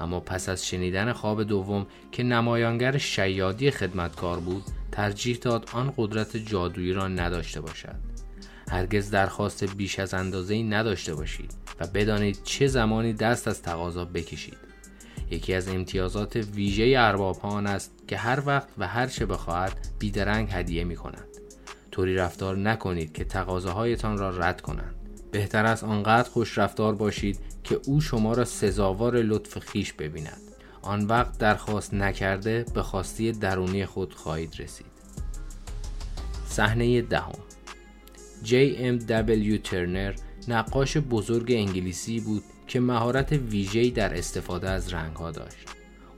اما پس از شنیدن خواب دوم که نمایانگر شیادی خدمتکار بود ترجیح داد آن قدرت جادویی را نداشته باشد. هرگز درخواست بیش از اندازه نداشته باشید و بدانید چه زمانی دست از تقاضا بکشید یکی از امتیازات ویژه ارباب آن است که هر وقت و هر چه بخواهد بیدرنگ هدیه می کنند. طوری رفتار نکنید که تقاضاهایتان را رد کنند. بهتر است آنقدر خوش رفتار باشید که او شما را سزاوار لطف خیش ببیند. آن وقت درخواست نکرده به خواستی درونی خود خواهید رسید. صحنه دهم دبلیو ترنر نقاش بزرگ انگلیسی بود که مهارت ویژه‌ای در استفاده از رنگها داشت.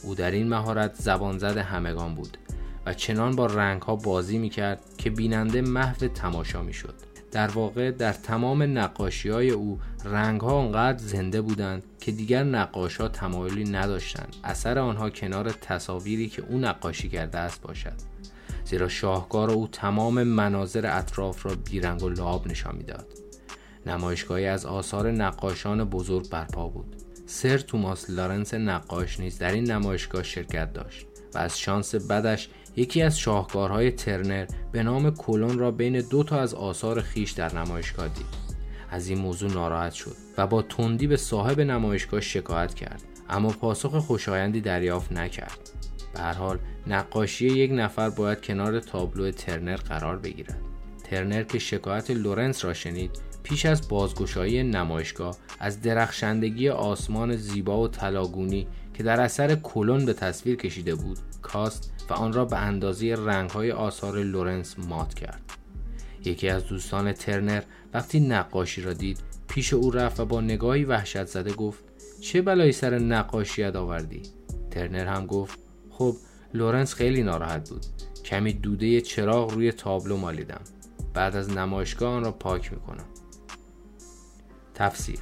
او در این مهارت زبان زد همگان بود و چنان با رنگها بازی می‌کرد که بیننده محو تماشا می‌شد. در واقع در تمام نقاشی های او رنگ ها زنده بودند که دیگر نقاش تمایلی نداشتند اثر آنها کنار تصاویری که او نقاشی کرده است باشد زیرا شاهکار او تمام مناظر اطراف را بیرنگ و لاب نشان می‌داد. نمایشگاهی از آثار نقاشان بزرگ برپا بود. سر توماس لارنس نقاش نیز در این نمایشگاه شرکت داشت و از شانس بدش یکی از شاهکارهای ترنر به نام کلون را بین دو تا از آثار خیش در نمایشگاه دید. از این موضوع ناراحت شد و با تندی به صاحب نمایشگاه شکایت کرد اما پاسخ خوشایندی دریافت نکرد. به هر حال نقاشی یک نفر باید کنار تابلو ترنر قرار بگیرد. ترنر که شکایت لورنس را شنید پیش از بازگشایی نمایشگاه از درخشندگی آسمان زیبا و طلاگونی که در اثر کلون به تصویر کشیده بود کاست و آن را به اندازه رنگهای آثار لورنس مات کرد. یکی از دوستان ترنر وقتی نقاشی را دید پیش او رفت و با نگاهی وحشت زده گفت چه بلایی سر نقاشیت آوردی؟ ترنر هم گفت خب لورنس خیلی ناراحت بود. کمی دوده چراغ روی تابلو مالیدم. بعد از نمایشگاه آن را پاک می‌کنم. تفسیر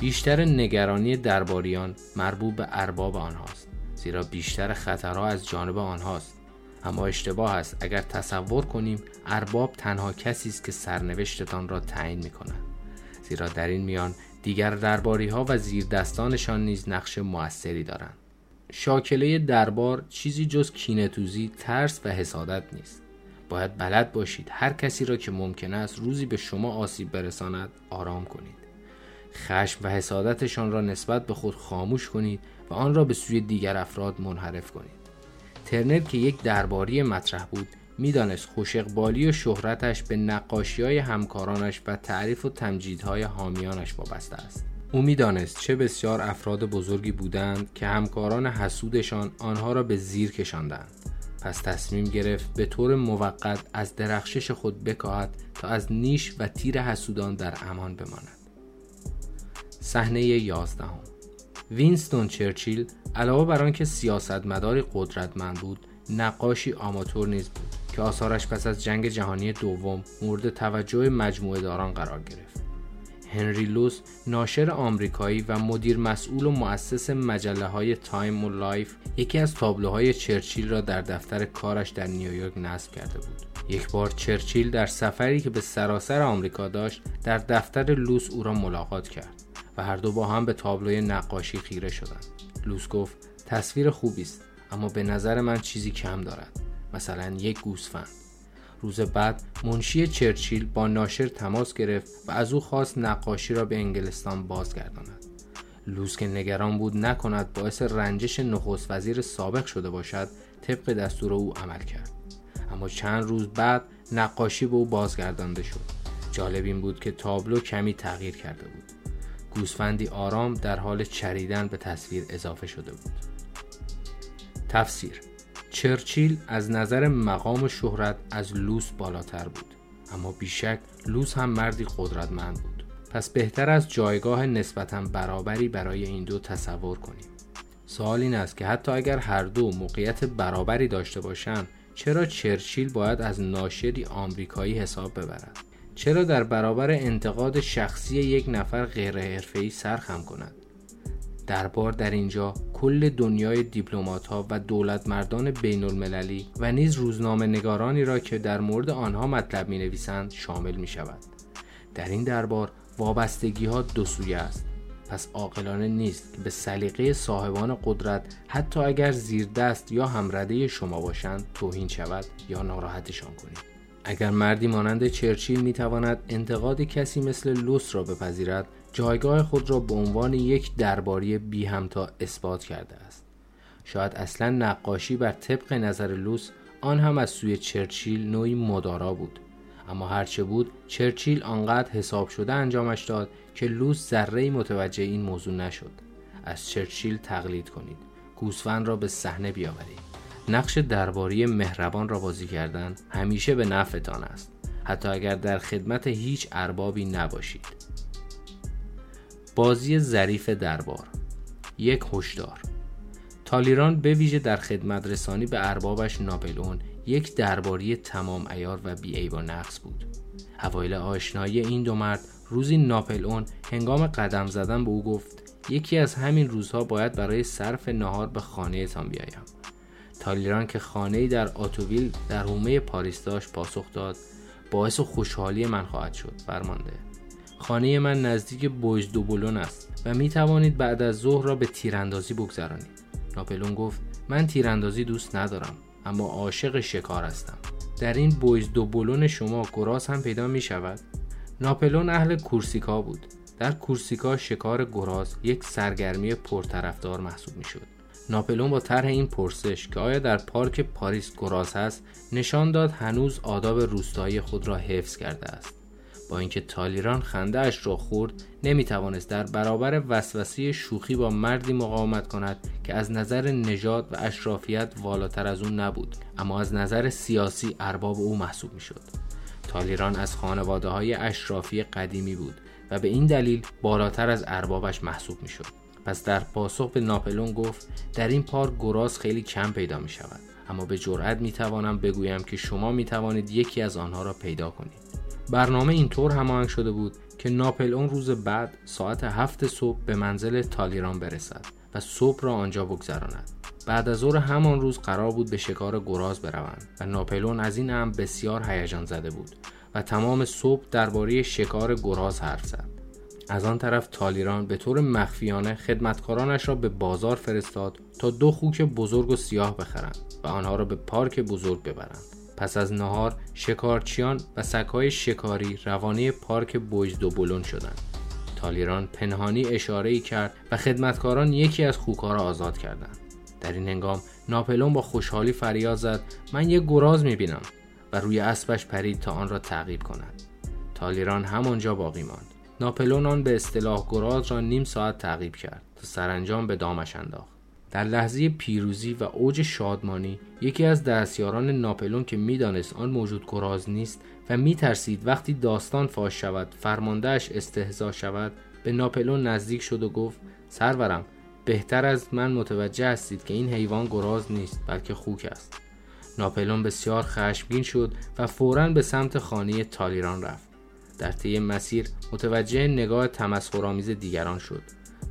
بیشتر نگرانی درباریان مربوط به ارباب آنهاست زیرا بیشتر خطرها از جانب آنهاست. اما اشتباه است اگر تصور کنیم ارباب تنها کسی است که سرنوشتتان را تعیین می کند زیرا در این میان دیگر درباری ها و زیر دستانشان نیز نقش موثری دارند. شاکله دربار چیزی جز کینتوزی ترس و حسادت نیست. باید بلد باشید هر کسی را که ممکن است روزی به شما آسیب برساند آرام کنید. خشم و حسادتشان را نسبت به خود خاموش کنید و آن را به سوی دیگر افراد منحرف کنید. ترنر که یک درباری مطرح بود می‌دانست خوش و شهرتش به نقاشی های همکارانش و تعریف و تمجیدهای حامیانش وابسته است. او می‌دانست چه بسیار افراد بزرگی بودند که همکاران حسودشان آنها را به زیر کشاندند. پس تصمیم گرفت به طور موقت از درخشش خود بکاهد تا از نیش و تیر حسودان در امان بماند. صحنه یازدهم. وینستون چرچیل علاوه بر آنکه سیاستمداری قدرتمند بود نقاشی آماتور نیز بود که آثارش پس از جنگ جهانی دوم مورد توجه مجموعه داران قرار گرفت. هنری لوس ناشر آمریکایی و مدیر مسئول و مؤسس مجله های تایم و لایف یکی از تابلوهای چرچیل را در دفتر کارش در نیویورک نصب کرده بود. یک بار چرچیل در سفری که به سراسر آمریکا داشت در دفتر لوس او را ملاقات کرد و هر دو با هم به تابلوی نقاشی خیره شدند. لوس گفت تصویر خوبی است اما به نظر من چیزی کم دارد مثلا یک گوسفند. روز بعد منشی چرچیل با ناشر تماس گرفت و از او خواست نقاشی را به انگلستان بازگرداند. لوس که نگران بود نکند باعث رنجش نخست وزیر سابق شده باشد طبق دستور او عمل کرد. اما چند روز بعد نقاشی به او بازگردانده شد. جالب این بود که تابلو کمی تغییر کرده بود. گوسفندی آرام در حال چریدن به تصویر اضافه شده بود. تفسیر چرچیل از نظر مقام شهرت از لوس بالاتر بود. اما بیشک لوس هم مردی قدرتمند بود. پس بهتر از جایگاه نسبتا برابری برای این دو تصور کنیم. سوال این است که حتی اگر هر دو موقعیت برابری داشته باشند چرا چرچیل باید از ناشری آمریکایی حساب ببرد؟ چرا در برابر انتقاد شخصی یک نفر غیر حرفه‌ای سرخم کند؟ دربار در اینجا کل دنیای دیپلمات ها و دولت مردان بین المللی و نیز روزنامه نگارانی را که در مورد آنها مطلب می نویسند شامل می شود. در این دربار وابستگی ها دو سویه است پس عاقلانه نیست که به سلیقه صاحبان قدرت حتی اگر زیر دست یا همرده شما باشند توهین شود یا ناراحتشان کنید اگر مردی مانند چرچیل می‌تواند انتقاد کسی مثل لوس را بپذیرد جایگاه خود را به عنوان یک درباری بی همتا اثبات کرده است. شاید اصلا نقاشی بر طبق نظر لوس آن هم از سوی چرچیل نوعی مدارا بود. اما هرچه بود چرچیل آنقدر حساب شده انجامش داد که لوس ذره متوجه این موضوع نشد. از چرچیل تقلید کنید. گوسفند را به صحنه بیاورید. نقش درباری مهربان را بازی کردن همیشه به نفعتان است. حتی اگر در خدمت هیچ اربابی نباشید. بازی ظریف دربار. یک هشدار. تالیران به ویژه در خدمت رسانی به اربابش ناپلئون یک درباری تمام ایار و بی و نقص بود. اوایل آشنایی این دو مرد روزی ناپلئون هنگام قدم زدن به او گفت یکی از همین روزها باید برای صرف نهار به خانه تان بیایم. تالیران که خانه در آتوویل در حومه پاریس داشت پاسخ داد باعث خوشحالی من خواهد شد. فرمانده. خانه من نزدیک بوج دوبلون است و می توانید بعد از ظهر را به تیراندازی بگذرانید. ناپلون گفت من تیراندازی دوست ندارم اما عاشق شکار هستم. در این بویز دوبلون شما گراز هم پیدا می شود ناپلون اهل کورسیکا بود. در کورسیکا شکار گراز یک سرگرمی پرطرفدار محسوب می شد ناپلون با طرح این پرسش که آیا در پارک پاریس گراز هست نشان داد هنوز آداب روستایی خود را حفظ کرده است. با اینکه تالیران خنده اش را خورد نمی توانست در برابر وسوسه شوخی با مردی مقاومت کند که از نظر نژاد و اشرافیت والاتر از او نبود اما از نظر سیاسی ارباب او محسوب می شد تالیران از خانواده های اشرافی قدیمی بود و به این دلیل بالاتر از اربابش محسوب می شد پس در پاسخ به ناپلون گفت در این پارک گراز خیلی کم پیدا می شود اما به جرأت می توانم بگویم که شما می توانید یکی از آنها را پیدا کنید. برنامه اینطور هماهنگ شده بود که ناپلئون روز بعد ساعت هفت صبح به منزل تالیران برسد و صبح را آنجا بگذراند. بعد از ظهر همان روز قرار بود به شکار گراز بروند و ناپلئون از این امر بسیار هیجان زده بود و تمام صبح درباره شکار گراز حرف زد. از آن طرف تالیران به طور مخفیانه خدمتکارانش را به بازار فرستاد تا دو خوک بزرگ و سیاه بخرند و آنها را به پارک بزرگ ببرند. پس از نهار شکارچیان و سگهای شکاری روانه پارک بوج دو بلون شدند. تالیران پنهانی اشاره ای کرد و خدمتکاران یکی از خوکها را آزاد کردند. در این هنگام ناپلون با خوشحالی فریاد زد من یک گراز می‌بینم و روی اسبش پرید تا آن را تعقیب کند. تالیران همانجا باقی ماند. ناپلون آن به اصطلاح گراز را نیم ساعت تعقیب کرد تا سرانجام به دامش انداخت. در لحظه پیروزی و اوج شادمانی یکی از دستیاران ناپلون که می‌دانست آن موجود گراز نیست و میترسید وقتی داستان فاش شود فرماندهش استهزا شود به ناپلون نزدیک شد و گفت سرورم بهتر از من متوجه هستید که این حیوان گراز نیست بلکه خوک است. ناپلون بسیار خشمگین شد و فورا به سمت خانه تالیران رفت. در طی مسیر متوجه نگاه تمسخرآمیز دیگران شد.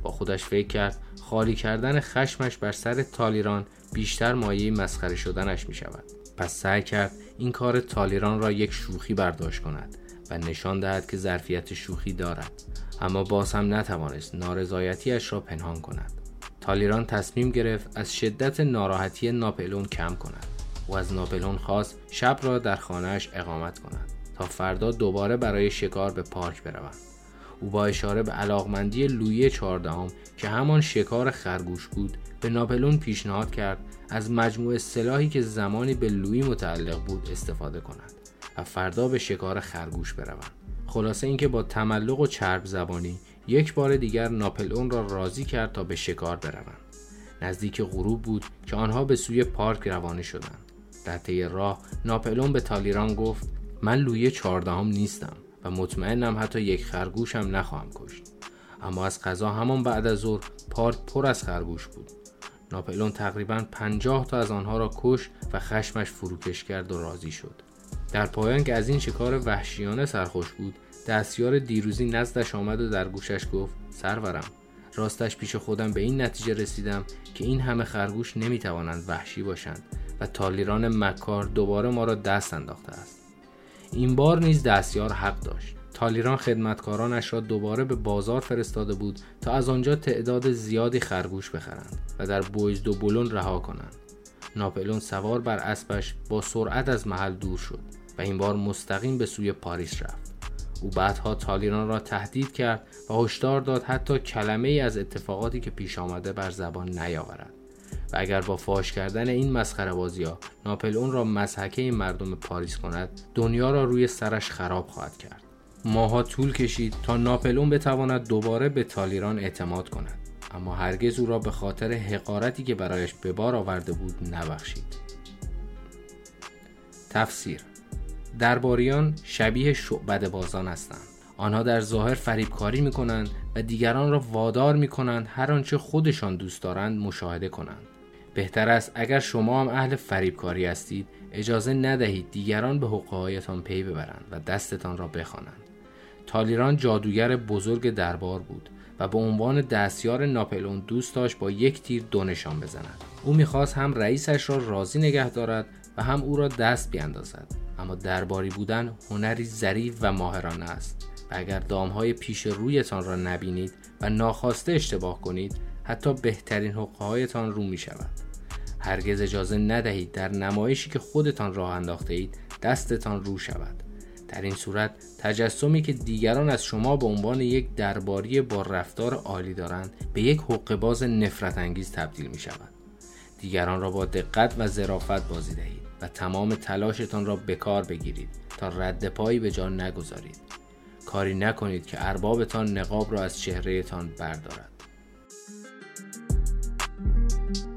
با خودش فکر کرد خالی کردن خشمش بر سر تالیران بیشتر مایه مسخره شدنش می شود پس سعی کرد این کار تالیران را یک شوخی برداشت کند و نشان دهد که ظرفیت شوخی دارد. اما باز هم نتوانست نارضایتیش را پنهان کند. تالیران تصمیم گرفت از شدت ناراحتی ناپلون کم کند و از ناپلون خواست شب را در خانهاش اقامت کند تا فردا دوباره برای شکار به پارک بروند. او با اشاره به علاقمندی لویی چهاردهم که همان شکار خرگوش بود به ناپلون پیشنهاد کرد از مجموع سلاحی که زمانی به لویی متعلق بود استفاده کند و فردا به شکار خرگوش بروند. خلاصه اینکه با تملق و چرب زبانی یک بار دیگر ناپلئون را راضی کرد تا به شکار بروند. نزدیک غروب بود که آنها به سوی پارک روانه شدند. در طی راه ناپلون به تالیران گفت من لوی چهاردهم نیستم. و مطمئنم حتی یک خرگوشم نخواهم کشت. اما از قضا همان بعد از ظهر پارک پر از خرگوش بود. ناپلون تقریبا پنجاه تا از آنها را کش و خشمش فروکش کرد و راضی شد. در پایان که از این شکار وحشیانه سرخوش بود دستیار دیروزی نزدش آمد و در گوشش گفت سرورم راستش پیش خودم به این نتیجه رسیدم که این همه خرگوش نمی‌توانند وحشی باشند و تالیران مکار دوباره ما را دست انداخته است. این بار نیز دستیار حق داشت. تالیران خدمتکارانش را دوباره به بازار فرستاده بود تا از آنجا تعداد زیادی خرگوش بخرند و در بویز دو بلون رها کنند. ناپلون سوار بر اسبش با سرعت از محل دور شد و این بار مستقیم به سوی پاریس رفت. او بعدها تالیران را تهدید کرد و هشدار داد حتی کلمه ای از اتفاقاتی که پیش آمده بر زبان نیاورد. و اگر با فاش کردن این مسخره بازی ها ناپلئون را مزحکه مردم پاریس کند دنیا را روی سرش خراب خواهد کرد. ماها طول کشید تا ناپلئون بتواند دوباره به تالیران اعتماد کند. اما هرگز او را به خاطر حقارتی که برایش به بار آورده بود نبخشید. تفسیر درباریان شبیه شعبد بازان هستند. آنها در ظاهر فریبکاری می کنند و دیگران را وادار می کنند هر آنچه خودشان دوست دارند مشاهده کنند. بهتر است اگر شما هم اهل فریبکاری هستید اجازه ندهید دیگران به حقهایتان پی ببرند و دستتان را بخوانند. تالیران جادوگر بزرگ دربار بود و به عنوان دستیار ناپلون دوست داشت با یک تیر دو نشان بزند. او می‌خواست هم رئیسش را راضی نگه دارد و هم او را دست بیاندازد. اما درباری بودن هنری ظریف و ماهرانه است و اگر دامهای پیش رویتان را نبینید و ناخواسته اشتباه کنید حتی بهترین حقهایتان رو می شود هرگز اجازه ندهید در نمایشی که خودتان راه انداخته اید دستتان رو شود. در این صورت تجسمی که دیگران از شما به عنوان یک درباری با رفتار عالی دارند به یک حقوق باز نفرت انگیز تبدیل می شود دیگران را با دقت و ظرافت بازی دهید و تمام تلاشتان را به کار بگیرید تا رد پایی به جان نگذارید. کاری نکنید که اربابتان نقاب را از چهرهتان بردارد. thank you